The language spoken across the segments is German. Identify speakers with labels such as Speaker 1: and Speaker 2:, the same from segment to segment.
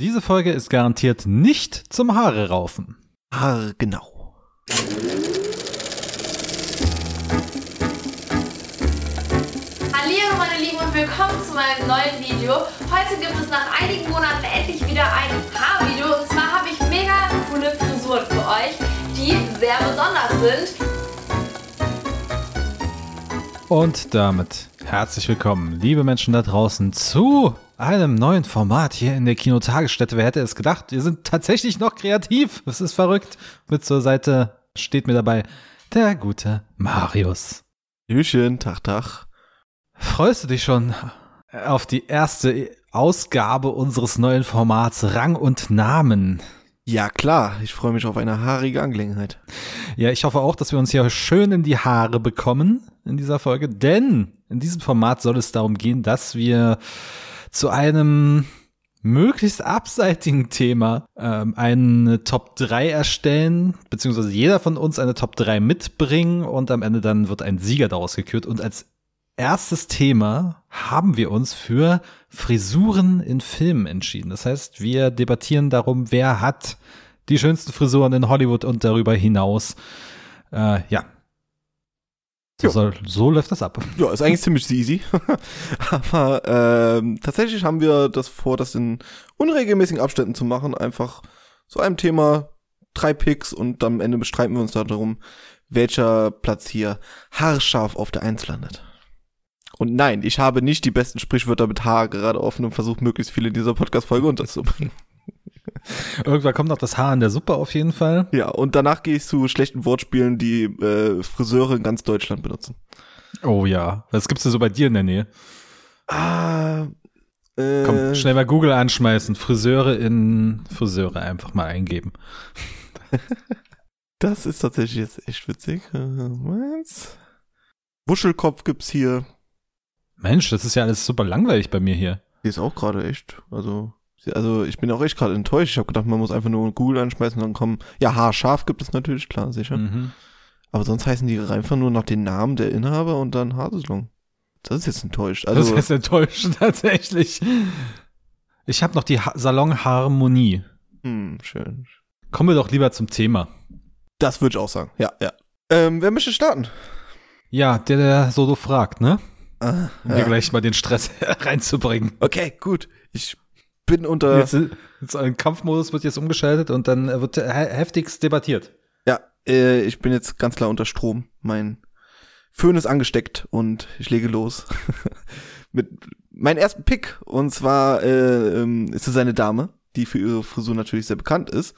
Speaker 1: Diese Folge ist garantiert nicht zum Haare raufen.
Speaker 2: Ah, genau.
Speaker 3: Hallo meine Lieben und willkommen zu meinem neuen Video. Heute gibt es nach einigen Monaten endlich wieder ein Haarvideo und zwar habe ich mega coole Frisuren für euch, die sehr besonders sind.
Speaker 1: Und damit herzlich willkommen, liebe Menschen da draußen, zu einem neuen Format hier in der Kinotagesstätte. Wer hätte es gedacht? Wir sind tatsächlich noch kreativ. Das ist verrückt. Mit zur Seite steht mir dabei der gute Marius.
Speaker 2: Hüchen, Tag, Tag.
Speaker 1: Freust du dich schon auf die erste Ausgabe unseres neuen Formats Rang und Namen?
Speaker 2: Ja, klar. Ich freue mich auf eine haarige Angelegenheit.
Speaker 1: Ja, ich hoffe auch, dass wir uns hier schön in die Haare bekommen in dieser Folge, denn in diesem Format soll es darum gehen, dass wir zu einem möglichst abseitigen Thema ähm, eine Top 3 erstellen, beziehungsweise jeder von uns eine Top 3 mitbringen und am Ende dann wird ein Sieger daraus gekürt. Und als erstes Thema haben wir uns für Frisuren in Filmen entschieden. Das heißt, wir debattieren darum, wer hat die schönsten Frisuren in Hollywood und darüber hinaus. Äh, ja, so, soll, so, läuft das ab.
Speaker 2: Ja, ist eigentlich ziemlich easy. Aber ähm, tatsächlich haben wir das vor, das in unregelmäßigen Abständen zu machen. Einfach so einem Thema, drei Picks und am Ende bestreiten wir uns darum, welcher Platz hier haarscharf auf der Eins landet. Und nein, ich habe nicht die besten Sprichwörter mit Haar gerade offen und versuche möglichst viele in dieser Podcast-Folge unterzubringen.
Speaker 1: Irgendwann kommt noch das Haar in der Suppe auf jeden Fall.
Speaker 2: Ja, und danach gehe ich zu schlechten Wortspielen, die äh, Friseure in ganz Deutschland benutzen.
Speaker 1: Oh ja. Was gibt's denn so bei dir in der Nähe?
Speaker 2: Ah,
Speaker 1: äh, Komm, schnell mal Google anschmeißen. Friseure in Friseure einfach mal eingeben.
Speaker 2: das ist tatsächlich jetzt echt witzig. Was? Wuschelkopf gibt's hier.
Speaker 1: Mensch, das ist ja alles super langweilig bei mir hier.
Speaker 2: Die ist auch gerade echt. Also also ich bin auch echt gerade enttäuscht. Ich habe gedacht, man muss einfach nur Google anschmeißen und dann kommen. Ja, haarscharf gibt es natürlich, klar, sicher. Mhm. Aber sonst heißen die einfach nur nach den Namen der Inhaber und dann Haarsaison. Das ist jetzt enttäuscht.
Speaker 1: Also, das ist jetzt enttäuscht, tatsächlich. Ich habe noch die ha Salonharmonie.
Speaker 2: Hm, schön.
Speaker 1: Kommen wir doch lieber zum Thema.
Speaker 2: Das würde ich auch sagen, ja, ja. Ähm, wer möchte starten?
Speaker 1: Ja, der, der so so fragt, ne? Ah, um ja. hier gleich mal den Stress reinzubringen.
Speaker 2: Okay, gut. Ich bin unter.
Speaker 1: Jetzt, jetzt ein Kampfmodus wird jetzt umgeschaltet und dann wird heftigst debattiert.
Speaker 2: Ja, äh, ich bin jetzt ganz klar unter Strom. Mein Föhn ist angesteckt und ich lege los. Mit meinem ersten Pick. Und zwar äh, ähm, ist es eine Dame, die für ihre Frisur natürlich sehr bekannt ist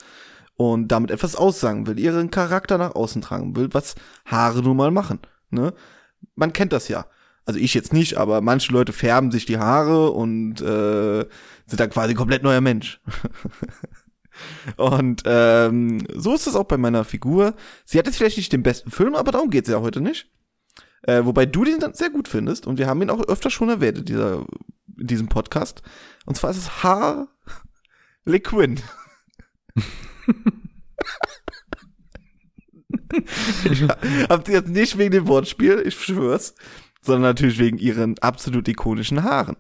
Speaker 2: und damit etwas aussagen will, ihren Charakter nach außen tragen will, was Haare nun mal machen. Ne? Man kennt das ja. Also ich jetzt nicht, aber manche Leute färben sich die Haare und äh, sind dann quasi komplett neuer Mensch. und ähm, so ist es auch bei meiner Figur. Sie hat jetzt vielleicht nicht den besten Film, aber darum geht's ja heute nicht. Äh, wobei du den dann sehr gut findest und wir haben ihn auch öfter schon erwähnt in, dieser, in diesem Podcast. Und zwar ist es Harley Quinn. ich hab sie jetzt nicht wegen dem Wortspiel, ich schwör's sondern natürlich wegen ihren absolut ikonischen Haaren.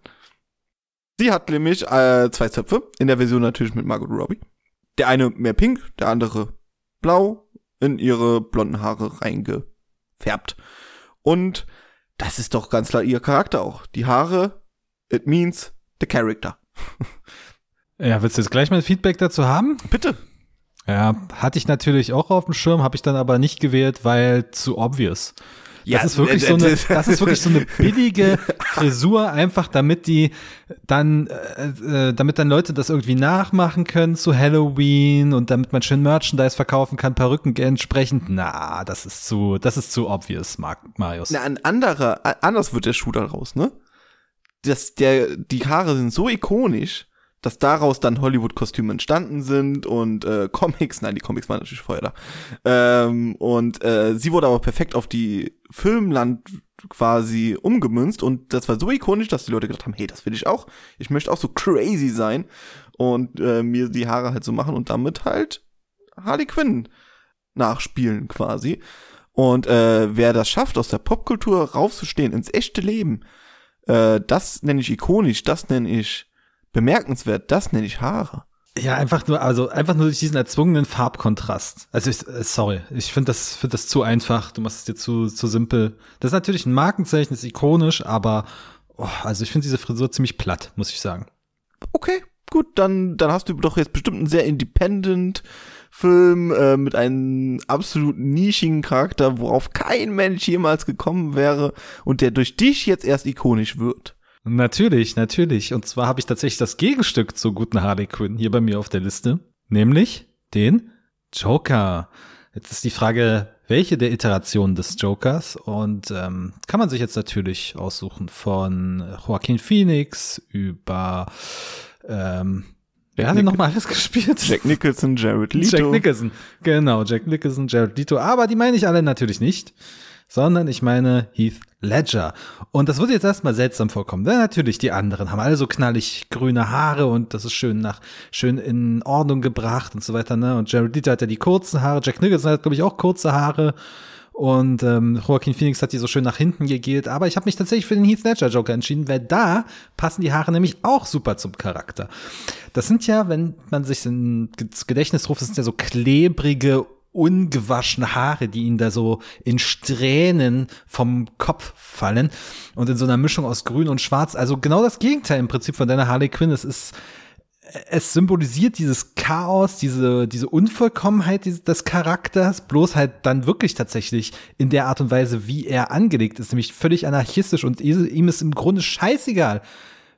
Speaker 2: Sie hat nämlich äh, zwei Zöpfe, in der Version natürlich mit Margot Robbie. Der eine mehr pink, der andere blau, in ihre blonden Haare reingefärbt. Und das ist doch ganz klar ihr Charakter auch. Die Haare, it means the character.
Speaker 1: ja, willst du jetzt gleich mal Feedback dazu haben?
Speaker 2: Bitte.
Speaker 1: Ja, hatte ich natürlich auch auf dem Schirm, habe ich dann aber nicht gewählt, weil zu obvious. Ja, das ist wirklich so eine, das ist wirklich so eine billige Frisur, einfach damit die dann, äh, äh, damit dann Leute das irgendwie nachmachen können zu Halloween und damit man schön Merchandise verkaufen kann, Perücken entsprechend. Na, das ist zu, das ist zu obvious, Marius.
Speaker 2: Na, ein anderer, anders wird der Schuh daraus, ne? Das, der, die Haare sind so ikonisch, dass daraus dann Hollywood-Kostüme entstanden sind und äh, Comics, nein, die Comics waren natürlich vorher da. Ähm, und äh, sie wurde aber perfekt auf die Filmland quasi umgemünzt und das war so ikonisch, dass die Leute gedacht haben, hey, das will ich auch. Ich möchte auch so crazy sein und äh, mir die Haare halt so machen und damit halt Harley Quinn nachspielen quasi. Und äh, wer das schafft, aus der Popkultur raufzustehen ins echte Leben, äh, das nenne ich ikonisch, das nenne ich bemerkenswert. Das nenne ich Haare.
Speaker 1: Ja, einfach nur, also einfach nur durch diesen erzwungenen Farbkontrast. Also ich, äh, sorry, ich finde das, finde das zu einfach. Du machst es dir zu, zu simpel. Das ist natürlich ein Markenzeichen, ist ikonisch, aber oh, also ich finde diese Frisur ziemlich platt, muss ich sagen.
Speaker 2: Okay, gut, dann, dann hast du doch jetzt bestimmt einen sehr independent Film äh, mit einem absolut nischigen Charakter, worauf kein Mensch jemals gekommen wäre und der durch dich jetzt erst ikonisch wird.
Speaker 1: Natürlich, natürlich. Und zwar habe ich tatsächlich das Gegenstück zur guten Harley Quinn hier bei mir auf der Liste, nämlich den Joker. Jetzt ist die Frage, welche der Iterationen des Jokers? Und ähm, kann man sich jetzt natürlich aussuchen von Joaquin Phoenix über ähm, Wer hat denn nochmal alles gespielt?
Speaker 2: Jack Nicholson, Jared Leto.
Speaker 1: Jack Nicholson, genau, Jack Nicholson, Jared Leto. Aber die meine ich alle natürlich nicht sondern ich meine Heath Ledger. Und das wird jetzt erstmal seltsam vorkommen, denn natürlich die anderen haben alle so knallig grüne Haare und das ist schön nach, schön in Ordnung gebracht und so weiter, ne? Und Jared Leto hat ja die kurzen Haare, Jack Nicholson hat, glaube ich, auch kurze Haare. Und ähm, Joaquin Phoenix hat die so schön nach hinten gegelt. Aber ich habe mich tatsächlich für den Heath Ledger Joker entschieden, weil da passen die Haare nämlich auch super zum Charakter. Das sind ja, wenn man sich ins Gedächtnis ruft, das sind ja so klebrige, ungewaschene Haare, die ihn da so in Strähnen vom Kopf fallen und in so einer Mischung aus Grün und Schwarz. Also genau das Gegenteil im Prinzip von deiner Harley Quinn. Es ist es symbolisiert dieses Chaos, diese, diese Unvollkommenheit des Charakters, bloß halt dann wirklich tatsächlich in der Art und Weise, wie er angelegt ist, nämlich völlig anarchistisch und ihm ist im Grunde scheißegal,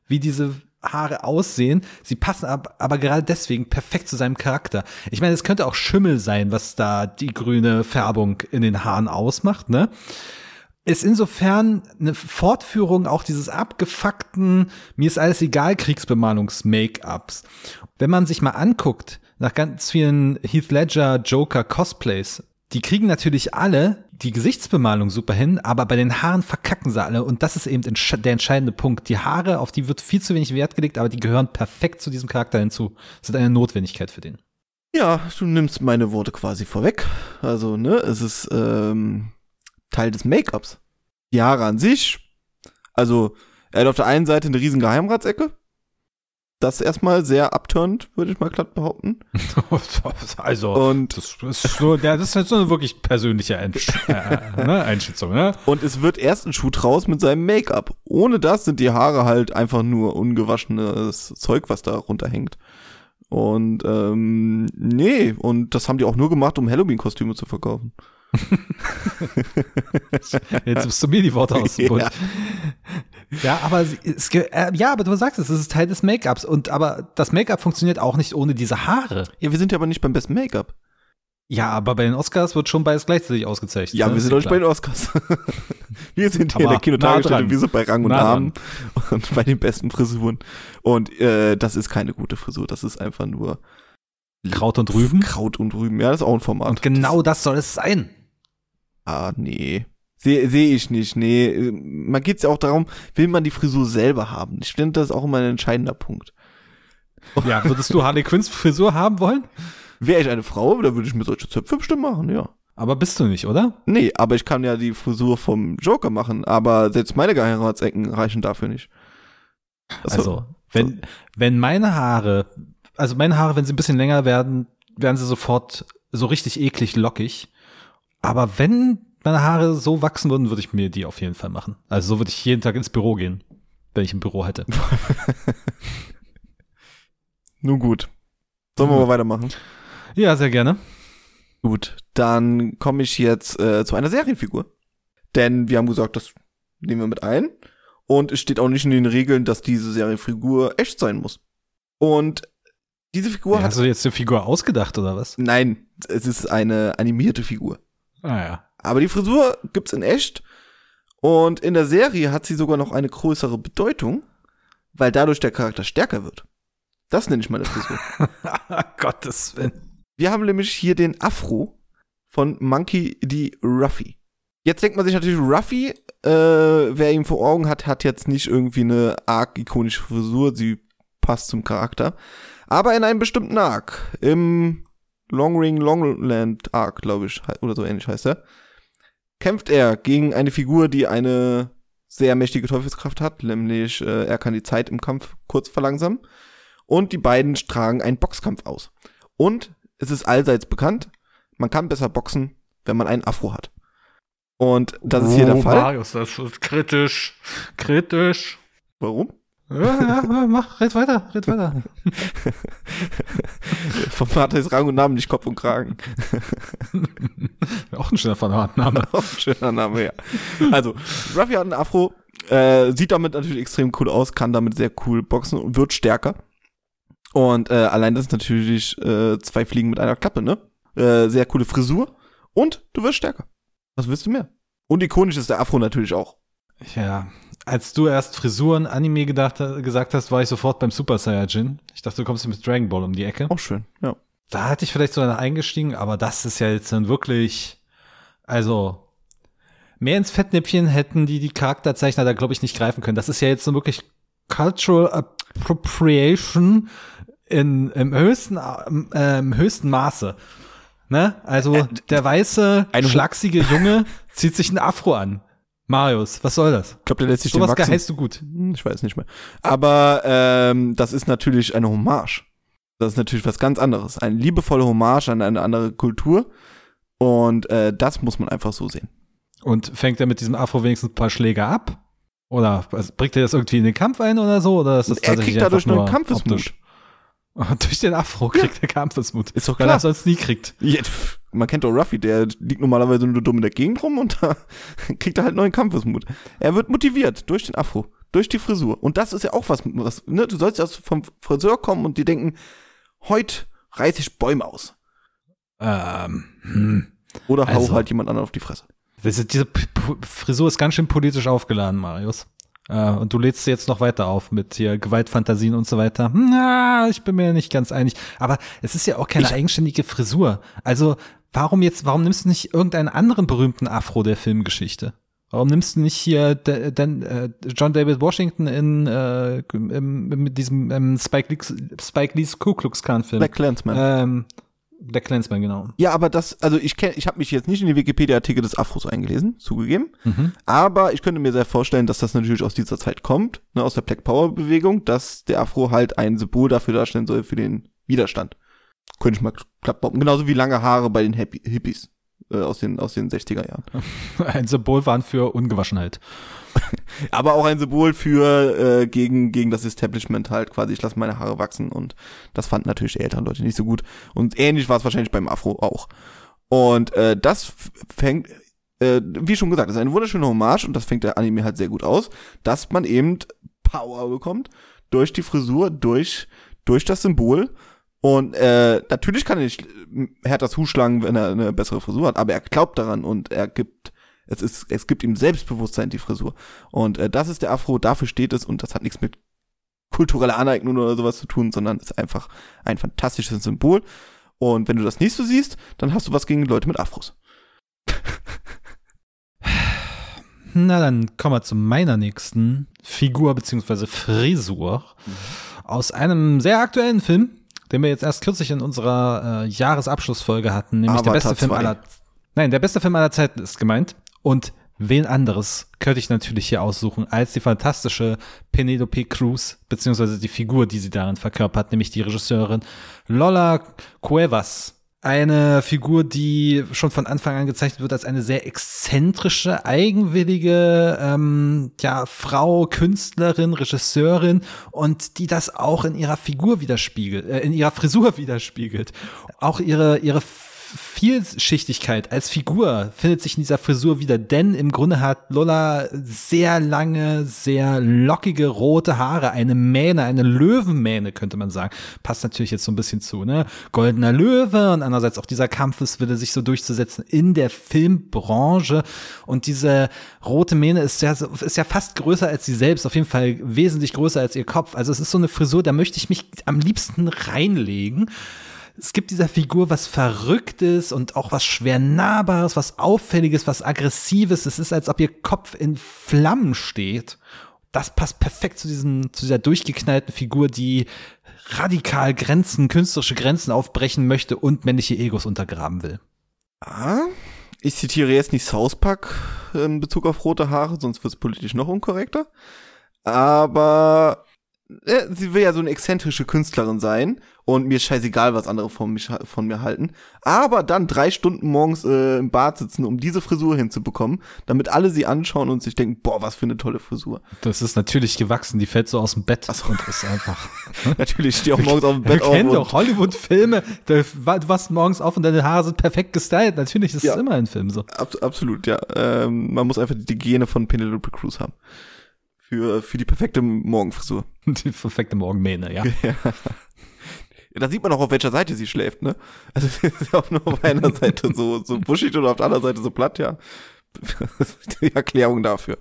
Speaker 1: wie diese Haare aussehen. Sie passen ab, aber gerade deswegen perfekt zu seinem Charakter. Ich meine, es könnte auch Schimmel sein, was da die grüne Färbung in den Haaren ausmacht, ne? Ist insofern eine Fortführung auch dieses abgefuckten, mir ist alles egal Kriegsbemalungs-Make-ups. Wenn man sich mal anguckt, nach ganz vielen Heath Ledger Joker Cosplays, die kriegen natürlich alle die Gesichtsbemalung super hin, aber bei den Haaren verkacken sie alle. Und das ist eben der entscheidende Punkt. Die Haare, auf die wird viel zu wenig Wert gelegt, aber die gehören perfekt zu diesem Charakter hinzu. Ist eine Notwendigkeit für den.
Speaker 2: Ja, du nimmst meine Worte quasi vorweg. Also, ne, es ist ähm, Teil des Make-ups. Die Haare an sich, also er hat auf der einen Seite eine riesen Geheimratsecke, das erstmal sehr abturnt, würde ich mal glatt behaupten.
Speaker 1: also, und das ist, nur, das ist halt so eine wirklich persönliche Einsch äh, ne, Einschätzung. Ne?
Speaker 2: Und es wird erst ein Schuh draus mit seinem Make-up. Ohne das sind die Haare halt einfach nur ungewaschenes Zeug, was da runterhängt. Und ähm, nee, und das haben die auch nur gemacht, um Halloween-Kostüme zu verkaufen.
Speaker 1: Jetzt bist du mir die Worte aus dem ja. ja, aber es, äh, ja, aber du sagst es, es ist Teil des Make-ups und aber das Make-up funktioniert auch nicht ohne diese Haare.
Speaker 2: Ja, wir sind ja aber nicht beim besten Make-up.
Speaker 1: Ja, aber bei den Oscars wird schon beides gleichzeitig ausgezeichnet.
Speaker 2: Ja, ne? wir sind doch nicht bei den Oscars. wir sind hier aber in der Kinotagesstätte, wir sind bei Rang und Namen und bei den besten Frisuren. Und äh, das ist keine gute Frisur, das ist einfach nur
Speaker 1: Kraut und Rüben.
Speaker 2: Kraut und Rüben, ja, das ist auch ein Format. Und
Speaker 1: genau das, das soll es sein.
Speaker 2: Ah, nee. Sehe seh ich nicht, nee. Man geht's ja auch darum, will man die Frisur selber haben. Ich finde, das ist auch immer ein entscheidender Punkt.
Speaker 1: Ja, würdest du Harley Quinns Frisur haben wollen?
Speaker 2: Wäre ich eine Frau, dann würde ich mir solche Zöpfe bestimmt machen, ja.
Speaker 1: Aber bist du nicht, oder?
Speaker 2: Nee, aber ich kann ja die Frisur vom Joker machen, aber selbst meine Geheimratsecken reichen dafür nicht.
Speaker 1: Das also, wenn, wenn meine Haare, also meine Haare, wenn sie ein bisschen länger werden, werden sie sofort so richtig eklig lockig. Aber wenn meine Haare so wachsen würden, würde ich mir die auf jeden Fall machen. Also so würde ich jeden Tag ins Büro gehen, wenn ich ein Büro hätte.
Speaker 2: Nun gut. Sollen wir mal weitermachen?
Speaker 1: Ja, sehr gerne.
Speaker 2: Gut, dann komme ich jetzt äh, zu einer Serienfigur. Denn wir haben gesagt, das nehmen wir mit ein. Und es steht auch nicht in den Regeln, dass diese Serienfigur echt sein muss. Und diese Figur
Speaker 1: ja, hat. Hast du jetzt eine Figur ausgedacht oder was?
Speaker 2: Nein, es ist eine animierte Figur.
Speaker 1: Ah ja.
Speaker 2: Aber die Frisur gibt's in echt. Und in der Serie hat sie sogar noch eine größere Bedeutung, weil dadurch der Charakter stärker wird. Das nenne ich meine Frisur.
Speaker 1: Gottes Willen.
Speaker 2: Wir haben nämlich hier den Afro von Monkey D. Ruffy. Jetzt denkt man sich natürlich, Ruffy, äh, wer ihn vor Augen hat, hat jetzt nicht irgendwie eine arg ikonische Frisur. Sie passt zum Charakter. Aber in einem bestimmten Arc, im Longring Longland Arc, glaube ich, oder so ähnlich heißt er, kämpft er gegen eine Figur, die eine sehr mächtige Teufelskraft hat, nämlich äh, er kann die Zeit im Kampf kurz verlangsamen. Und die beiden tragen einen Boxkampf aus. Und es ist allseits bekannt, man kann besser boxen, wenn man einen Afro hat. Und das ist hier der
Speaker 1: Oh,
Speaker 2: Fall.
Speaker 1: Marius, das ist kritisch. Kritisch.
Speaker 2: Warum?
Speaker 1: Ja, ja, mach, red weiter, red weiter.
Speaker 2: Vom Vater ist Rang und Namen nicht Kopf und Kragen.
Speaker 1: Auch ein schöner Verratname.
Speaker 2: Auch ein schöner Name, ja. Also, Ruffy hat einen Afro, äh, sieht damit natürlich extrem cool aus, kann damit sehr cool boxen und wird stärker. Und äh, allein das ist natürlich äh, zwei Fliegen mit einer Klappe, ne? Äh, sehr coole Frisur und du wirst stärker. Was willst du mehr? Und ikonisch ist der Afro natürlich auch.
Speaker 1: Ja, als du erst Frisuren Anime gedacht, gesagt hast, war ich sofort beim Super Saiyajin. Ich dachte, du kommst mit Dragon Ball um die Ecke.
Speaker 2: Auch schön, ja.
Speaker 1: Da hatte ich vielleicht noch eingestiegen, aber das ist ja jetzt dann wirklich, also mehr ins Fettnäpfchen hätten die die Charakterzeichner da glaube ich nicht greifen können. Das ist ja jetzt so wirklich Cultural Appropriation in im höchsten äh, im höchsten Maße. Ne? Also der weiße schlachsige Junge zieht sich ein Afro an. Marius, was soll das?
Speaker 2: Ich glaube, der lässt sich
Speaker 1: Sowas
Speaker 2: den wachsen.
Speaker 1: heißt du gut.
Speaker 2: Hm, Ich weiß nicht mehr. Aber ähm, das ist natürlich eine Hommage. Das ist natürlich was ganz anderes. Eine liebevolle Hommage an eine andere Kultur. Und äh, das muss man einfach so sehen.
Speaker 1: Und fängt er mit diesem Afro wenigstens ein paar Schläge ab? Oder also, bringt er das irgendwie in den Kampf ein oder so? Oder ist das
Speaker 2: er kriegt dadurch
Speaker 1: einfach
Speaker 2: nur
Speaker 1: nur
Speaker 2: Kampfesmut.
Speaker 1: optisch? durch den Afro kriegt er Kampfesmut.
Speaker 2: Ist doch
Speaker 1: Weil er
Speaker 2: klar.
Speaker 1: sonst nie kriegt.
Speaker 2: Ja, man kennt doch Ruffy, der liegt normalerweise nur dumm in der Gegend rum und da kriegt er halt neuen Kampfesmut. Er wird motiviert durch den Afro, durch die Frisur. Und das ist ja auch was, was ne? du sollst erst vom Friseur kommen und die denken, heute reiß ich Bäume aus.
Speaker 1: Ähm, hm.
Speaker 2: Oder hau
Speaker 1: Also-
Speaker 2: halt jemand anderen auf die Fresse.
Speaker 1: Ist, diese P P Frisur ist ganz schön politisch aufgeladen, Marius. Äh, und du lädst sie jetzt noch weiter auf mit hier Gewaltfantasien und so weiter. Na, ich bin mir nicht ganz einig. Aber es ist ja auch keine eigenständige Frisur. Also, warum jetzt, warum nimmst du nicht irgendeinen anderen berühmten Afro der Filmgeschichte? Warum nimmst du nicht hier de, den, äh, John David Washington in äh, im, mit diesem ähm, Spike, Lee's, Spike Lee's Ku Klux Klan Film?
Speaker 2: Black Clansman.
Speaker 1: ähm, Black Clansman, genau.
Speaker 2: Ja, aber das, also ich kenn, ich habe mich jetzt nicht in die Wikipedia-Artikel des Afros eingelesen, zugegeben.
Speaker 1: Mhm.
Speaker 2: Aber ich könnte mir sehr vorstellen, dass das natürlich aus dieser Zeit kommt, ne, aus der Black Power Bewegung, dass der Afro halt ein Symbol dafür darstellen soll für den Widerstand. Könnte ich mal behaupten. Genauso wie lange Haare bei den Happy Hippies äh, aus den aus den 60er Jahren.
Speaker 1: Ein Symbol waren für Ungewaschenheit.
Speaker 2: Aber auch ein Symbol für äh, gegen gegen das Establishment halt quasi. Ich lasse meine Haare wachsen und das fanden natürlich die älteren Leute nicht so gut. Und ähnlich war es wahrscheinlich beim Afro auch. Und äh, das fängt äh, wie schon gesagt, das ist eine wunderschöne Hommage und das fängt der Anime halt sehr gut aus, dass man eben Power bekommt durch die Frisur, durch durch das Symbol und äh, natürlich kann er nicht härter zuschlagen, wenn er eine bessere Frisur hat, aber er glaubt daran und er gibt es ist es gibt ihm Selbstbewusstsein die Frisur. Und äh, das ist der Afro, dafür steht es und das hat nichts mit kultureller Aneignung oder sowas zu tun, sondern ist einfach ein fantastisches Symbol. Und wenn du das nicht so siehst, dann hast du was gegen Leute mit Afros.
Speaker 1: Na, dann kommen wir zu meiner nächsten Figur beziehungsweise Frisur. Aus einem sehr aktuellen Film, den wir jetzt erst kürzlich in unserer äh, Jahresabschlussfolge hatten, nämlich der
Speaker 2: Avatar
Speaker 1: beste Film
Speaker 2: 2.
Speaker 1: aller Nein, der beste Film aller Zeiten ist gemeint und wen anderes könnte ich natürlich hier aussuchen als die fantastische Penelope Cruz beziehungsweise die Figur, die sie darin verkörpert, nämlich die Regisseurin Lola Cuevas. Eine Figur, die schon von Anfang an gezeichnet wird als eine sehr exzentrische, eigenwillige ähm, ja, Frau, Künstlerin, Regisseurin und die das auch in ihrer Figur widerspiegelt, äh, in ihrer Frisur widerspiegelt. Auch ihre, ihre Vielschichtigkeit als Figur findet sich in dieser Frisur wieder, denn im Grunde hat Lola sehr lange, sehr lockige rote Haare, eine Mähne, eine Löwenmähne könnte man sagen. Passt natürlich jetzt so ein bisschen zu, ne? Goldener Löwe und andererseits auch dieser Kampfeswille, sich so durchzusetzen in der Filmbranche und diese rote Mähne ist ja, ist ja fast größer als sie selbst, auf jeden Fall wesentlich größer als ihr Kopf. Also es ist so eine Frisur, da möchte ich mich am liebsten reinlegen es gibt dieser Figur was Verrücktes und auch was schwer Nahbares, was Auffälliges, was Aggressives. Es ist, als ob ihr Kopf in Flammen steht. Das passt perfekt zu diesem, zu dieser durchgeknallten Figur, die radikal Grenzen, künstlerische Grenzen aufbrechen möchte und männliche Egos untergraben will.
Speaker 2: Ah, ich zitiere jetzt nicht South Park in Bezug auf rote Haare, sonst wird es politisch noch unkorrekter. Aber sie will ja so eine exzentrische Künstlerin sein und mir scheißegal, was andere von, mich, von mir halten. Aber dann drei Stunden morgens äh, im Bad sitzen, um diese Frisur hinzubekommen, damit alle sie anschauen und sich denken, boah, was für eine tolle Frisur.
Speaker 1: Das ist natürlich gewachsen, die fällt so aus dem Bett
Speaker 2: so.
Speaker 1: und ist einfach.
Speaker 2: Natürlich stehe auch morgens auf dem Bett
Speaker 1: Wir
Speaker 2: auf.
Speaker 1: kennen
Speaker 2: und-
Speaker 1: doch Hollywood-Filme. Du wachst morgens auf und deine Haare sind perfekt gestylt. Natürlich ist
Speaker 2: Ja.
Speaker 1: es immer in Filmen so.
Speaker 2: Abs absolut, ja. Ähm, man muss einfach die Gene von Penelope Cruz haben. Für, für die perfekte Morgenfrisur.
Speaker 1: Die perfekte Morgenmähne, ja.
Speaker 2: Ja. Da sieht man auch, auf welcher Seite sie schläft, ne? Also es ist ja auch nur auf einer Seite so, so buschig und auf der anderen Seite so platt, ja. Die Erklärung dafür.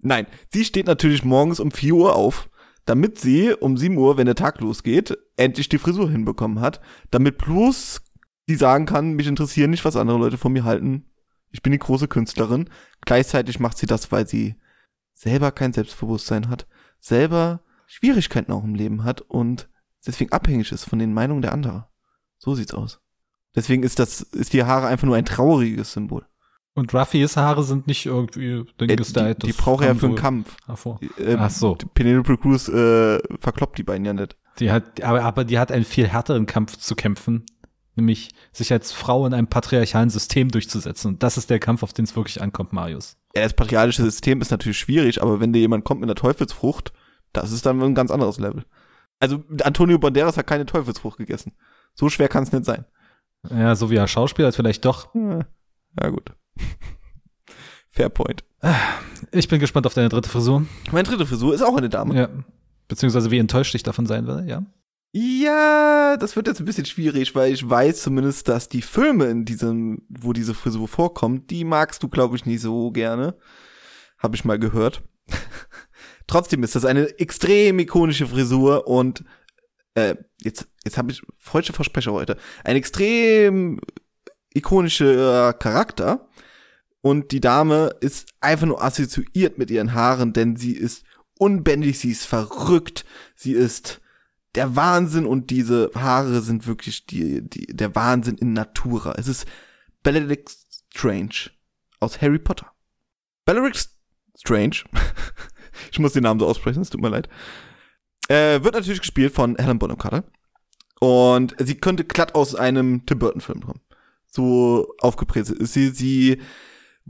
Speaker 2: Nein, sie steht natürlich morgens um 4 Uhr auf, damit sie um 7 Uhr, wenn der Tag losgeht, endlich die Frisur hinbekommen hat, damit bloß sie sagen kann, mich interessieren nicht, was andere Leute von mir halten. Ich bin die große Künstlerin. Gleichzeitig macht sie das, weil sie selber kein Selbstbewusstsein hat, selber Schwierigkeiten auch im Leben hat und deswegen abhängig ist von den Meinungen der anderen. So sieht's aus. Deswegen ist das, ist die Haare einfach nur ein trauriges Symbol.
Speaker 1: Und Ruffys Haare sind nicht irgendwie dünn
Speaker 2: Äh,
Speaker 1: gestylt.
Speaker 2: die die braucht er ja für einen Kampf.
Speaker 1: Hervor.
Speaker 2: Äh,
Speaker 1: Ach so.
Speaker 2: Penelope Cruz äh, verkloppt die beiden ja nicht.
Speaker 1: Die hat, aber, aber die hat einen viel härteren Kampf zu kämpfen. Nämlich sich als Frau in einem patriarchalen System durchzusetzen. Und das ist der Kampf, auf den es wirklich ankommt, Marius.
Speaker 2: Ja, das patriarchische System ist natürlich schwierig, aber wenn dir jemand kommt mit einer Teufelsfrucht, das ist dann ein ganz anderes Level. Also Antonio Banderas hat keine Teufelsfrucht gegessen. So schwer kann es nicht sein.
Speaker 1: Ja, so wie er Schauspieler ist, vielleicht doch.
Speaker 2: Ja, ja gut. Fair point.
Speaker 1: Ich bin gespannt auf deine dritte Frisur.
Speaker 2: Meine dritte Frisur ist auch eine Dame.
Speaker 1: Ja. Beziehungsweise wie enttäuscht ich davon sein werde, ja.
Speaker 2: Ja, das wird jetzt ein bisschen schwierig, weil ich weiß zumindest, dass die Filme in diesem, wo diese Frisur vorkommt, die magst du, glaube ich, nicht so gerne. Habe ich mal gehört. Trotzdem ist das eine extrem ikonische Frisur und äh, jetzt, jetzt habe ich falsche Versprecher heute. Ein extrem ikonischer Charakter. Und die Dame ist einfach nur assoziiert mit ihren Haaren, denn sie ist unbändig, sie ist verrückt, sie ist der Wahnsinn und diese Haare sind wirklich die, die, der Wahnsinn in Natura. Es ist Benedict Strange aus Harry Potter. Benedict Strange, ich muss den Namen so aussprechen, es tut mir leid, äh, wird natürlich gespielt von Helen Bonham Carter. Und sie könnte glatt aus einem Tim Burton Film kommen. So aufgeprägt ist sie. Sie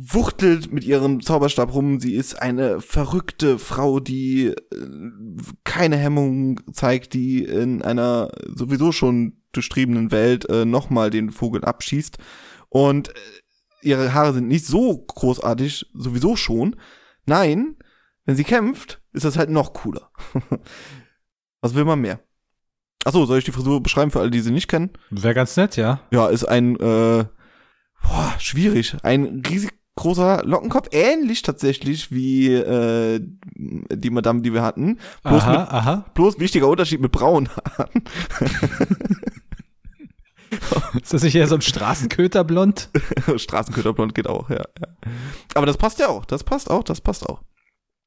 Speaker 2: wuchtelt mit ihrem Zauberstab rum. Sie ist eine verrückte Frau, die äh, keine Hemmung zeigt, die in einer sowieso schon durchtriebenen Welt äh, nochmal den Vogel abschießt. Und äh, ihre Haare sind nicht so großartig, sowieso schon. Nein, wenn sie kämpft, ist das halt noch cooler. Was will man mehr? Achso, soll ich die Frisur beschreiben für alle, die sie nicht kennen?
Speaker 1: Wäre ganz nett, ja.
Speaker 2: Ja, ist ein, äh, boah, schwierig. Ein riesig großer Lockenkopf, ähnlich tatsächlich wie äh, die Madame, die wir hatten. Bloß,
Speaker 1: aha,
Speaker 2: mit,
Speaker 1: aha.
Speaker 2: bloß wichtiger Unterschied mit braunen Haaren.
Speaker 1: Ist das nicht eher so ein Straßenköterblond?
Speaker 2: Straßenköterblond geht auch, ja, ja. Aber das passt ja auch, das passt auch, das passt auch.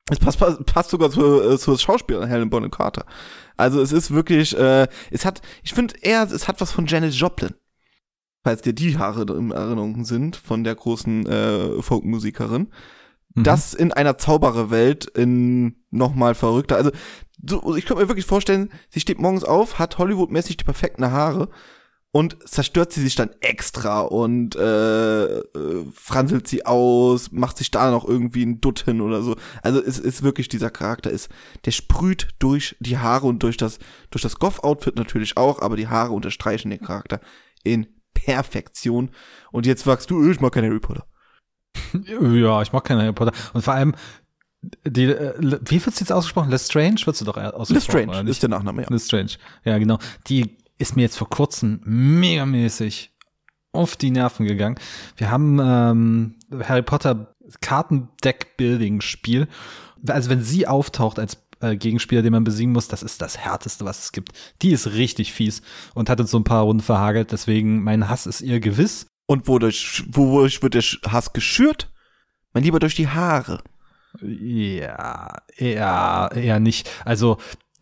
Speaker 2: Es passt, passt, sogar zur, äh, zur Schauspielerin Helen Bonham Carter. Also es ist wirklich, äh, es hat, ich finde eher, es hat was von Janis Joplin. Falls dir die Haare in Erinnerung sind von der großen äh, Folkmusikerin.
Speaker 1: Mhm.
Speaker 2: Das in einer Zaubererwelt in nochmal verrückter. Also so, ich könnte mir wirklich vorstellen, sie steht morgens auf, hat Hollywood-mäßig die perfekten Haare und zerstört sie sich dann extra und äh, äh, franselt sie aus, macht sich da noch irgendwie ein Dutt hin oder so. Also es ist wirklich dieser Charakter ist, der sprüht durch die Haare und durch das durch das Goff-Outfit natürlich auch, aber die Haare unterstreichen den Charakter in Perfektion. Und jetzt sagst du, ich mag keinen Harry Potter.
Speaker 1: Ja, ich mag keinen Harry Potter. Und vor allem, die, äh, wie wird's jetzt ausgesprochen? Lestrange wird's doch ausgesprochen.
Speaker 2: Lestrange ist
Speaker 1: nicht?
Speaker 2: der Nachname, ja.
Speaker 1: Lestrange. Ja, genau. Die ist mir jetzt vor kurzem megamäßig auf die Nerven gegangen. Wir haben ähm, Harry Potter Kartendeck-Building-Spiel. Also wenn sie auftaucht als äh, Gegenspieler, den man besiegen muss, das ist das härteste, was es gibt. Die ist richtig fies und hat uns so ein paar Runden verhagelt. Deswegen mein Hass ist ihr gewiss.
Speaker 2: Und wodurch, wodurch wird der Hass geschürt? Mein Lieber durch die Haare.
Speaker 1: Ja, eher, eher nicht. Also,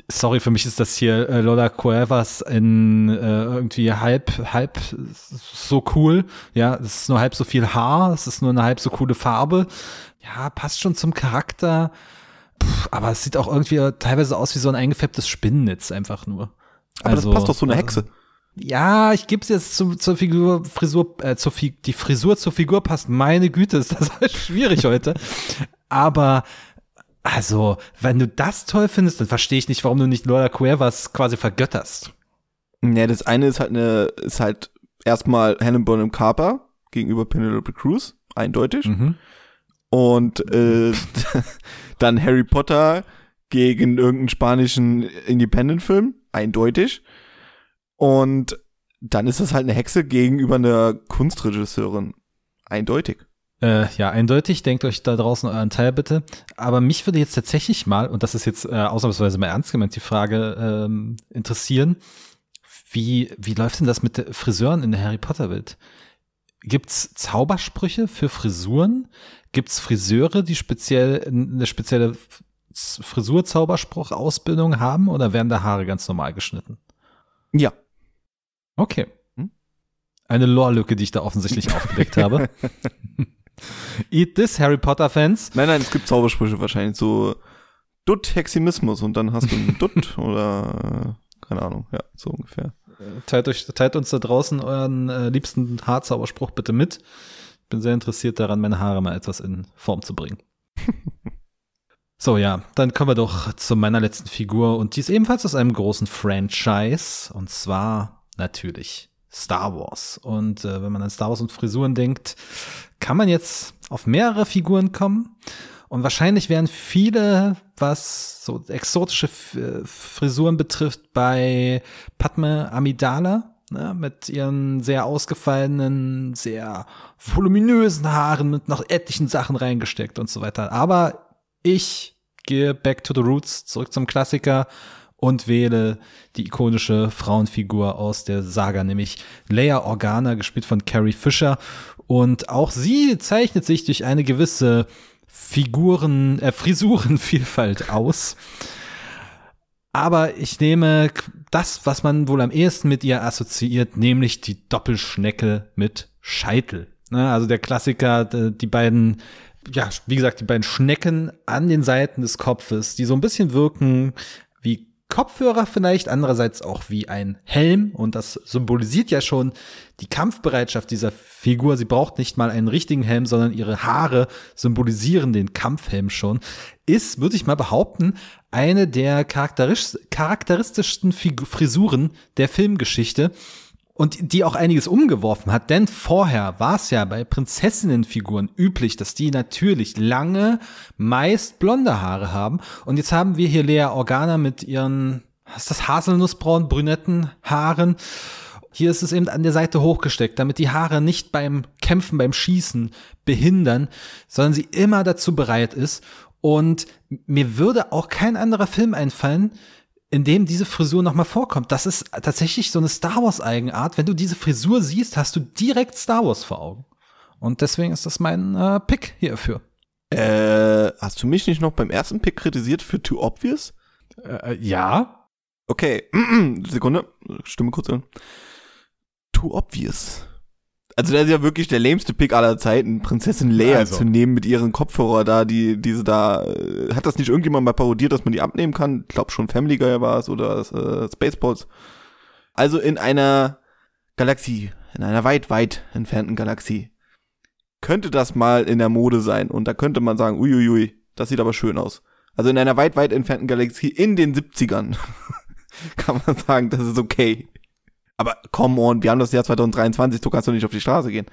Speaker 1: sorry, für mich ist das hier äh, Lola Cuevas in äh, irgendwie halb, halb so cool. Ja, es ist nur halb so viel Haar, es ist nur eine halb so coole Farbe. Ja, passt schon zum Charakter. Pff, aber es sieht auch irgendwie teilweise aus wie so ein eingefärbtes Spinnennetz einfach nur.
Speaker 2: Aber
Speaker 1: Also,
Speaker 2: das passt doch so eine Hexe.
Speaker 1: Ja, ich gebe es jetzt zu, zur Figur, Frisur, äh, zur Fi die Frisur zur Figur passt. Meine Güte, ist das halt schwierig heute. Aber, also, wenn du das toll findest, dann verstehe ich nicht, warum du nicht Lola Cuevas quasi vergötterst.
Speaker 2: Ja, das eine ist halt eine, ist halt erstmal Hannah Bonham Carter gegenüber Penelope Cruz, eindeutig.
Speaker 1: Mhm.
Speaker 2: Und äh, dann Harry Potter gegen irgendeinen spanischen Independent-Film, eindeutig. Und dann ist das halt eine Hexe gegenüber einer Kunstregisseurin, eindeutig.
Speaker 1: Äh, ja, eindeutig, denkt euch da draußen euren Teil bitte. Aber mich würde jetzt tatsächlich mal, und das ist jetzt äh, ausnahmsweise mal ernst gemeint, die Frage ähm, interessieren, wie, wie läuft denn das mit Friseuren in der Harry Potter Welt? Gibt's Zaubersprüche für Frisuren? Gibt's Friseure, die speziell eine spezielle Frisur-Zauberspruch-Ausbildung haben oder werden da Haare ganz normal geschnitten?
Speaker 2: Ja.
Speaker 1: Okay.
Speaker 2: Hm?
Speaker 1: Eine Lore-Lücke, die ich da offensichtlich aufgedeckt habe. Eat this, Harry Potter-Fans.
Speaker 2: Nein, nein, es gibt Zaubersprüche wahrscheinlich, so Dutt Heximismus und dann hast du einen Dutt oder keine Ahnung, ja, so ungefähr.
Speaker 1: Teilt, euch, teilt uns da draußen euren äh, liebsten Haarzauberspruch bitte mit. Ich bin sehr interessiert daran, meine Haare mal etwas in Form zu bringen. so, ja, dann kommen wir doch zu meiner letzten Figur und die ist ebenfalls aus einem großen Franchise und zwar natürlich Star Wars. Und äh, wenn man an Star Wars und Frisuren denkt, kann man jetzt auf mehrere Figuren kommen. Und wahrscheinlich werden viele, was so exotische äh, Frisuren betrifft, bei Padme Amidala, ne, mit ihren sehr ausgefallenen, sehr voluminösen Haaren mit noch etlichen Sachen reingesteckt und so weiter. Aber ich gehe back to the roots, zurück zum Klassiker und wähle die ikonische Frauenfigur aus der Saga, nämlich Leia Organa, gespielt von Carrie Fisher. Und auch sie zeichnet sich durch eine gewisse Figuren, äh, Frisurenvielfalt aus. Aber ich nehme das, was man wohl am ehesten mit ihr assoziiert, nämlich die Doppelschnecke mit Scheitel. Ne, also der Klassiker, die beiden, ja, wie gesagt, die beiden Schnecken an den Seiten des Kopfes, die so ein bisschen wirken wie Kopfhörer vielleicht, andererseits auch wie ein Helm und das symbolisiert ja schon die Kampfbereitschaft dieser Figur. Sie braucht nicht mal einen richtigen Helm, sondern ihre Haare symbolisieren den Kampfhelm schon. Ist, würde ich mal behaupten, eine der charakteristischsten Frisuren der Filmgeschichte und die auch einiges umgeworfen hat, denn vorher war es ja bei Prinzessinnenfiguren üblich, dass die natürlich lange, meist blonde Haare haben und jetzt haben wir hier Lea Organa mit ihren, was ist das, Haselnussbraun, brünetten Haaren. Hier ist es eben an der Seite hochgesteckt, damit die Haare nicht beim Kämpfen, beim Schießen behindern, sondern sie immer dazu bereit ist. Und mir würde auch kein anderer Film einfallen, in dem diese Frisur nochmal vorkommt. Das ist tatsächlich so eine Star Wars Eigenart. Wenn du diese Frisur siehst, hast du direkt Star Wars vor Augen. Und deswegen ist das mein äh, Pick hierfür.
Speaker 2: Äh, hast du mich nicht noch beim ersten Pick kritisiert für Too Obvious?
Speaker 1: Äh, ja.
Speaker 2: Okay, Sekunde, Stimme kurz an. Too Obvious. Also das ist ja wirklich der lämste Pick aller Zeiten, Prinzessin Leia
Speaker 1: Also.
Speaker 2: zu nehmen mit ihren Kopfhörer da, die diese da, äh, hat das nicht irgendjemand mal parodiert, dass man die abnehmen kann? Ich glaube schon Family Guy war es oder äh, Spaceballs. Also in einer Galaxie, in einer weit, weit entfernten Galaxie, könnte das mal in der Mode sein und da könnte man sagen, uiuiui, das sieht aber schön aus. Also in einer weit, weit entfernten Galaxie in den 70ern kann man sagen, das ist okay. Aber come on, wir haben das Jahr 2023, du kannst doch nicht auf die Straße gehen.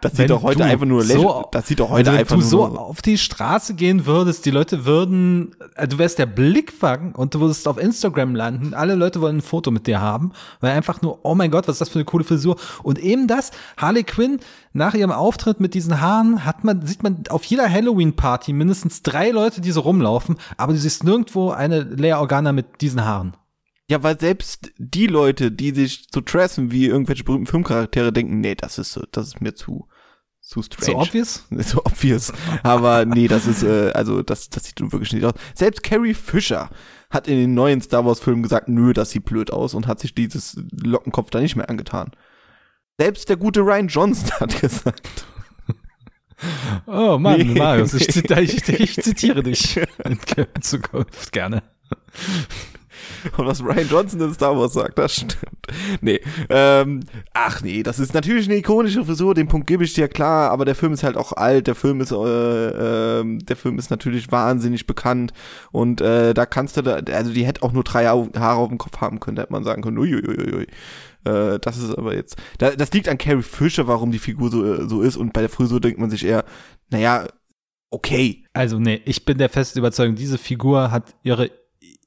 Speaker 2: Das sieht doch heute einfach nur
Speaker 1: so-
Speaker 2: das sieht doch heute
Speaker 1: wenn
Speaker 2: einfach
Speaker 1: du
Speaker 2: nur
Speaker 1: so auf die Straße gehen würdest, die Leute würden, äh, du wärst der Blickfang und du würdest auf Instagram landen. Alle Leute wollen ein Foto mit dir haben, weil einfach nur, oh mein Gott, was ist das für eine coole Frisur? Und eben das, Harley Quinn, nach ihrem Auftritt mit diesen Haaren, hat man, sieht man auf jeder Halloween-Party mindestens drei Leute, die so rumlaufen, aber du siehst nirgendwo eine Lea Organa mit diesen Haaren.
Speaker 2: Ja, weil selbst die Leute, die sich so treffen wie irgendwelche berühmten Filmcharaktere, denken, nee, das ist so, das ist mir zu, zu strange.
Speaker 1: So obvious?
Speaker 2: so obvious. Aber nee, das ist, äh, also das, das sieht wirklich nicht aus. Selbst Carrie Fisher hat in den neuen Star Wars Filmen gesagt, nö, das sieht blöd aus und hat sich dieses Lockenkopf da nicht mehr angetan. Selbst der gute Ryan Johnson hat gesagt.
Speaker 1: Oh Mann,
Speaker 2: Nee.
Speaker 1: Marius, ich, ich, ich zitiere dich in Zukunft gerne.
Speaker 2: Und was Ryan Johnson in Star Wars sagt, das stimmt. Nee. Ähm, ach nee, das ist natürlich eine ikonische Frisur, den Punkt gebe ich dir klar, aber der Film ist halt auch alt, der Film ist, äh, ähm, der Film ist natürlich wahnsinnig bekannt und äh, da kannst du da, also die hätte auch nur drei Haare auf dem Kopf haben können, da hätte man sagen können, uiuiui. Äh, das ist aber jetzt, da, das liegt an Carrie Fisher, warum die Figur so, so ist und bei der Frisur denkt man sich eher, naja, okay.
Speaker 1: Also nee, ich bin der festen Überzeugung, diese Figur hat ihre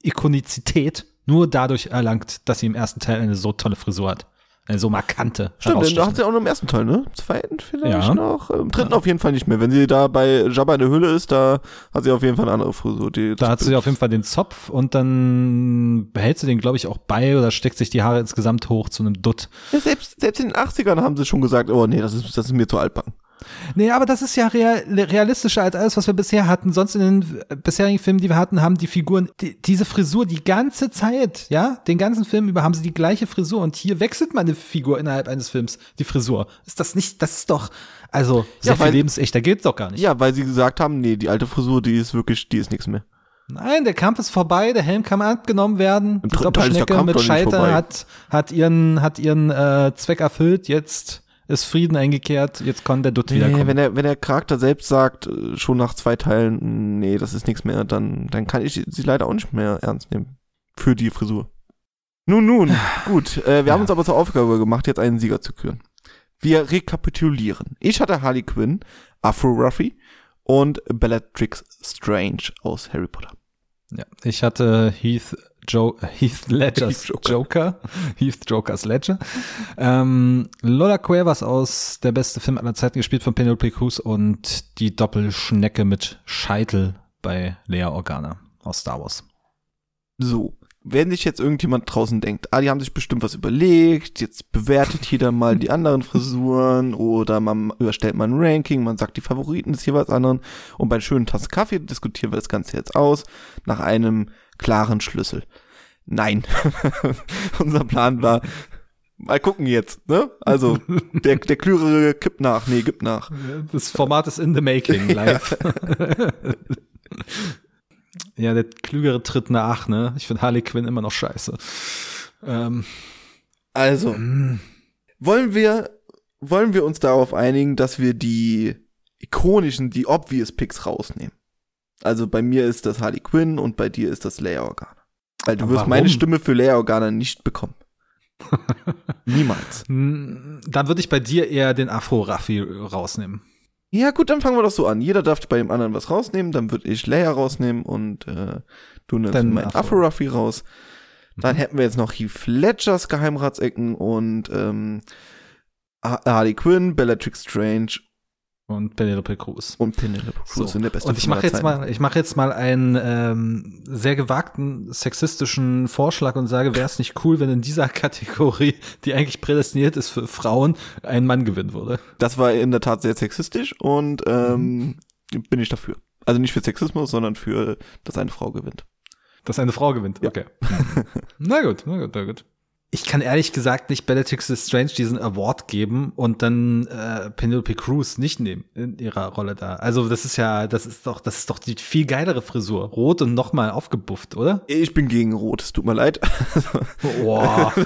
Speaker 1: Ikonizität nur dadurch erlangt, dass sie im ersten Teil eine so tolle Frisur hat. Eine so markante.
Speaker 2: Stimmt, denn da hat sie auch noch im ersten Teil, ne? Im zweiten vielleicht
Speaker 1: Ja.
Speaker 2: noch. Im dritten auf jeden Fall nicht mehr. Wenn sie da bei Jabba in der Höhle ist, da hat sie auf jeden Fall eine andere Frisur. Die,
Speaker 1: Da hat sie auf jeden Fall den Zopf und dann behält sie den, glaube ich, auch bei oder steckt sich die Haare insgesamt hoch zu einem Dutt.
Speaker 2: ja, selbst, selbst in den 80ern haben sie schon gesagt, oh nee, das ist, das ist mir zu altbacken.
Speaker 1: Nee, aber das ist ja real, realistischer als alles, was wir bisher hatten. Sonst in den äh, bisherigen Filmen, die wir hatten, haben die Figuren die, diese Frisur die ganze Zeit, ja? Den ganzen Film über haben sie die gleiche Frisur und hier wechselt man eine Figur innerhalb eines Films, die Frisur. Ist das nicht, das ist doch, also, sehr
Speaker 2: Ja, weil-
Speaker 1: viel lebensechter geht's doch gar nicht.
Speaker 2: Ja, weil sie gesagt haben, nee, die alte Frisur, die ist wirklich, die ist nichts mehr.
Speaker 1: Nein, der Kampf ist vorbei, der Helm kann abgenommen werden.
Speaker 2: Im
Speaker 1: Die Doppelschnecke mit Scheiter hat, hat ihren, hat ihren äh, Zweck erfüllt. Jetzt ist Frieden eingekehrt. Jetzt kann der Dutt
Speaker 2: Nee,
Speaker 1: wiederkommen.
Speaker 2: wenn der, wenn der Charakter selbst sagt, äh, schon nach zwei Teilen, nee, das ist nichts mehr, dann, dann kann ich sie leider auch nicht mehr ernst nehmen. Für die Frisur. Nun, nun, gut. Äh, wir haben
Speaker 1: Ja.
Speaker 2: uns aber zur Aufgabe gemacht, jetzt einen Sieger zu küren. Wir rekapitulieren. Ich hatte Harley Quinn, Afro Ruffy und Bellatrix Strange aus Harry Potter.
Speaker 1: Ja, ich hatte Heath, jo Heath Ledgers
Speaker 2: Heath Joker.
Speaker 1: Joker. Heath Jokers Ledger. Ähm, Lola Cuevas aus Der beste Film aller Zeiten, gespielt von Penelope Cruz und die Doppelschnecke mit Scheitel bei Lea Organa aus Star Wars.
Speaker 2: So. Wenn sich jetzt irgendjemand draußen denkt, ah, die haben sich bestimmt was überlegt, jetzt bewertet jeder mal die anderen Frisuren oder man überstellt mal ein Ranking, man sagt die Favoriten des jeweils anderen und bei einer schönen Tasse Kaffee diskutieren wir das Ganze jetzt aus nach einem klaren Schlüssel. Nein. Unser Plan war, mal gucken jetzt, ne? Also, der, der Klügere kippt nach, nee, gibt nach.
Speaker 1: Das Format ist in the making, live. ja, der Klügere tritt nach, ne? Ich finde Harley Quinn immer noch scheiße. Ähm,
Speaker 2: Also, wollen wir, wollen wir uns darauf einigen, dass wir die ikonischen, die obvious Picks rausnehmen? Also bei mir ist das Harley Quinn und bei dir ist das Leia Organa. Weil du
Speaker 1: Aber
Speaker 2: wirst
Speaker 1: warum?
Speaker 2: meine Stimme für Leia Organa nicht bekommen. Niemals.
Speaker 1: Mm, Dann würde ich bei dir eher den Afro-Raffi rausnehmen.
Speaker 2: Ja gut, dann fangen wir doch so an. Jeder darf bei dem anderen was rausnehmen, dann würde ich Leia rausnehmen und äh, du nimmst
Speaker 1: Dann
Speaker 2: meinen
Speaker 1: Afro.
Speaker 2: Afro raus. Dann hätten wir jetzt noch Heath Ledgers Geheimratsecken und ähm, Ha- Harley Quinn, Bellatrix Strange
Speaker 1: Und Penelope Cruz.
Speaker 2: und Penelope Cruz
Speaker 1: So.
Speaker 2: in der beste
Speaker 1: Und ich mache jetzt mal, ich mache jetzt mal einen ähm, sehr gewagten sexistischen Vorschlag und sage, wäre es nicht cool, wenn in dieser Kategorie, die eigentlich prädestiniert ist für Frauen, ein Mann gewinnen würde?
Speaker 2: Das war in der Tat sehr sexistisch und ähm,
Speaker 1: Mhm.
Speaker 2: bin ich dafür. Also nicht für Sexismus, sondern für, dass eine Frau gewinnt.
Speaker 1: Dass eine Frau gewinnt.
Speaker 2: Ja.
Speaker 1: Okay. na gut, na gut, na gut. Ich kann ehrlich gesagt nicht Bellatrix Strange diesen Award geben und dann äh, Penelope Cruz nicht nehmen in ihrer Rolle da. Also das ist ja, das ist doch, das ist doch die viel geilere Frisur. Rot und nochmal aufgebufft, oder?
Speaker 2: Ich bin gegen Rot, es tut mir leid.
Speaker 1: Boah.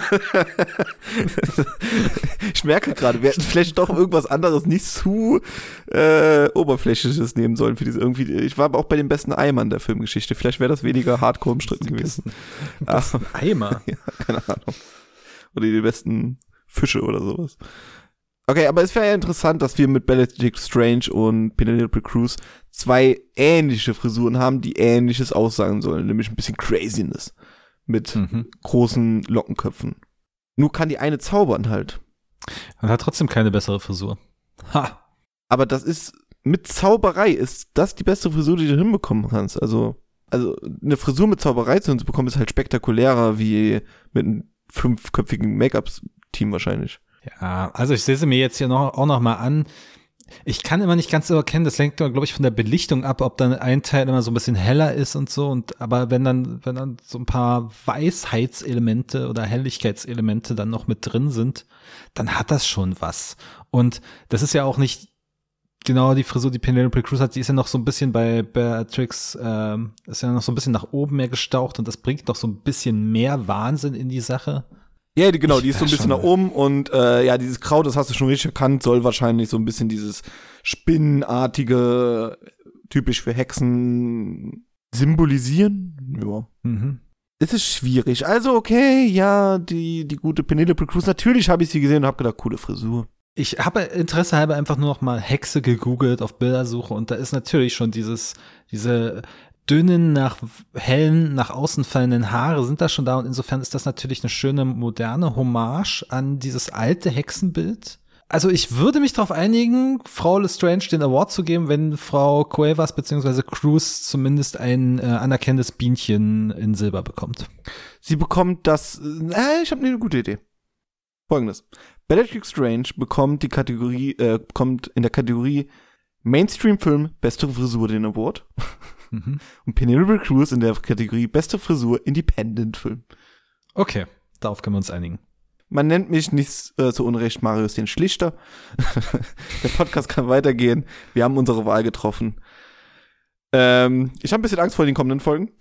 Speaker 2: ich merke gerade, wir hätten vielleicht doch irgendwas anderes nicht zu äh, oberflächliches nehmen sollen für diese irgendwie. Ich war aber auch bei den besten Eimern der Filmgeschichte. Vielleicht wäre das weniger hardcore umstritten gewesen. Ach,
Speaker 1: Eimer.
Speaker 2: ja, keine Ahnung. Oder die besten Fische oder sowas. Okay, aber es wäre ja interessant, dass wir mit Bellatrix Strange und Penelope Cruz zwei ähnliche Frisuren haben, die ähnliches aussagen sollen, nämlich ein bisschen Craziness mit
Speaker 1: Mhm.
Speaker 2: großen Lockenköpfen. Nur kann die eine zaubern halt.
Speaker 1: Und hat trotzdem keine bessere Frisur. Ha.
Speaker 2: Aber das ist, mit Zauberei ist das die beste Frisur, die du hinbekommen kannst. Also, also eine Frisur mit Zauberei zu bekommen, ist halt spektakulärer wie mit einem fünfköpfigen Make-up-Team wahrscheinlich.
Speaker 1: Ja, also ich sehe sie mir jetzt hier noch, auch noch mal an. Ich kann immer nicht ganz so erkennen, das lenkt, glaube ich, von der Belichtung ab, ob dann ein Teil immer so ein bisschen heller ist und so. Und aber wenn dann, wenn dann so ein paar Weisheitselemente oder Helligkeitselemente dann noch mit drin sind, dann hat das schon was. Und das ist ja auch nicht Genau, die Frisur, die Penelope Cruz hat, die ist ja noch so ein bisschen bei Beatrix, ähm, ist ja noch so ein bisschen nach oben mehr gestaucht und das bringt noch so ein bisschen mehr Wahnsinn in die Sache.
Speaker 2: Ja, die, genau,
Speaker 1: Ich
Speaker 2: die ist so ein bisschen nach oben und äh, ja, dieses Kraut, das hast du schon richtig erkannt, soll wahrscheinlich so ein bisschen dieses spinnenartige, typisch für Hexen symbolisieren. Ja.
Speaker 1: Mhm.
Speaker 2: Es ist schwierig. Also, okay, ja, die, die gute Penelope Cruz, natürlich habe ich sie gesehen und habe gedacht, coole Frisur.
Speaker 1: Ich habe Interesse halber einfach nur noch mal Hexe gegoogelt auf Bildersuche und da ist natürlich schon dieses, diese dünnen, nach hellen, nach außen fallenden Haare sind da schon da und insofern ist das natürlich eine schöne moderne Hommage an dieses alte Hexenbild. Also ich würde mich darauf einigen, Frau Lestrange den Award zu geben, wenn Frau Cuevas bzw. Cruz zumindest ein äh, anerkennendes Bienchen in Silber bekommt.
Speaker 2: Sie bekommt das, äh, ich habe eine gute Idee. Folgendes. Bellatrix Strange bekommt die Kategorie, äh, bekommt in der Kategorie Mainstream-Film Beste Frisur den Award.
Speaker 1: Mhm.
Speaker 2: Und Penelope Cruz in der Kategorie Beste Frisur Independent-Film.
Speaker 1: Okay, darauf können wir uns einigen.
Speaker 2: Man nennt mich nicht äh, zu Unrecht Marius den Schlichter. der Podcast kann weitergehen. Wir haben unsere Wahl getroffen. Ähm, ich habe ein bisschen Angst vor den kommenden Folgen.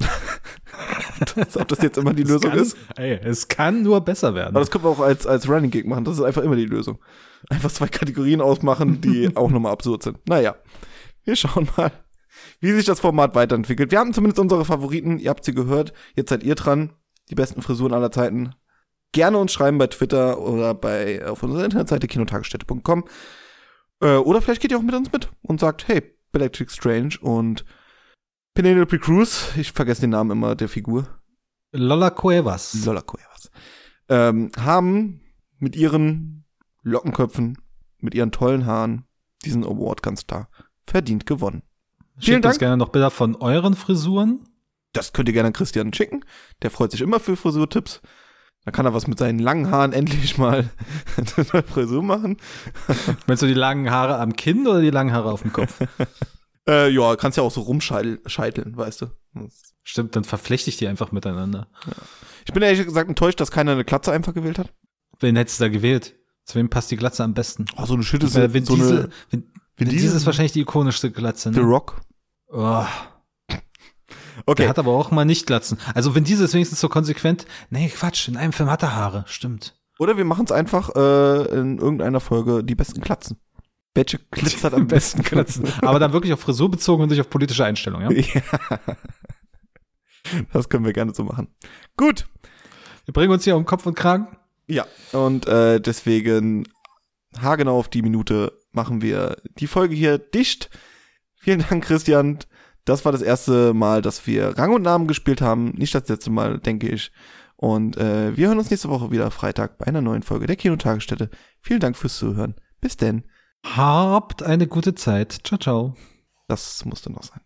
Speaker 2: Als ob das jetzt immer die Lösung
Speaker 1: kann,
Speaker 2: ist.
Speaker 1: Ey, es kann nur besser werden.
Speaker 2: Aber das können wir auch als, als Running Gig machen. Das ist einfach immer die Lösung. Einfach zwei Kategorien ausmachen, die auch nochmal absurd sind. Naja, wir schauen mal, wie sich das Format weiterentwickelt. Wir haben zumindest unsere Favoriten. Ihr habt sie gehört. Jetzt seid ihr dran. Die besten Frisuren aller Zeiten. Gerne uns schreiben bei Twitter oder bei auf unserer Internetseite kinotagesstätte.com. Äh, oder vielleicht geht ihr auch mit uns mit und sagt, hey, Bellatrix Strange und Penelope Cruz, ich vergesse den Namen immer der Figur,
Speaker 1: Lola Cuevas.
Speaker 2: Lola Cuevas, ähm, haben mit ihren Lockenköpfen, mit ihren tollen Haaren diesen Award ganz klar verdient gewonnen. Vielen
Speaker 1: Schickt uns
Speaker 2: Dank.
Speaker 1: gerne noch Bilder von euren Frisuren.
Speaker 2: Das könnt ihr gerne an Christian schicken. Der freut sich immer für Frisurtipps. Dann kann er was mit seinen langen Haaren endlich mal Frisur machen.
Speaker 1: Meinst du die langen Haare am Kinn oder die langen Haare auf dem Kopf?
Speaker 2: Äh, ja, kannst ja auch so rumscheiteln, weißt du.
Speaker 1: Stimmt, dann verflechte ich die einfach miteinander.
Speaker 2: Ich bin ehrlich gesagt enttäuscht, dass keiner eine Glatze einfach gewählt hat.
Speaker 1: Wen hättest du da gewählt? Zu wem passt die Glatze am besten?
Speaker 2: Oh, so eine so,
Speaker 1: Weil Vin
Speaker 2: so
Speaker 1: Diesel,
Speaker 2: eine
Speaker 1: Vin,
Speaker 2: Vin
Speaker 1: Vin
Speaker 2: Diesel?
Speaker 1: Diesel ist wahrscheinlich die ikonischste Glatze.
Speaker 2: The
Speaker 1: Ne?
Speaker 2: Rock.
Speaker 1: Oh,
Speaker 2: Okay.
Speaker 1: Der hat aber auch mal nicht Glatzen. Also wenn Diesel ist wenigstens so konsequent. Nee, Quatsch, in einem Film hat er Haare. Stimmt.
Speaker 2: Oder wir machen es einfach äh, in irgendeiner Folge die besten Klatzen. Welche glitzert am besten
Speaker 1: Glatzen. Aber dann wirklich auf Frisur bezogen und nicht auf politische Einstellung, ja?
Speaker 2: ja. Das können wir gerne so machen. Gut.
Speaker 1: Wir bringen uns hier um Kopf und Kragen.
Speaker 2: Ja. Und äh, deswegen haargenau auf die Minute machen wir die Folge hier dicht. Vielen Dank, Christian. Das war das erste Mal, dass wir Rang und Namen gespielt haben. Nicht das letzte Mal, denke ich. Und äh, wir hören uns nächste Woche wieder Freitag bei einer neuen Folge der Kinotagesstätte. Vielen Dank fürs Zuhören. Bis denn.
Speaker 1: Habt eine gute Zeit. Ciao, ciao.
Speaker 2: Das musste noch sein.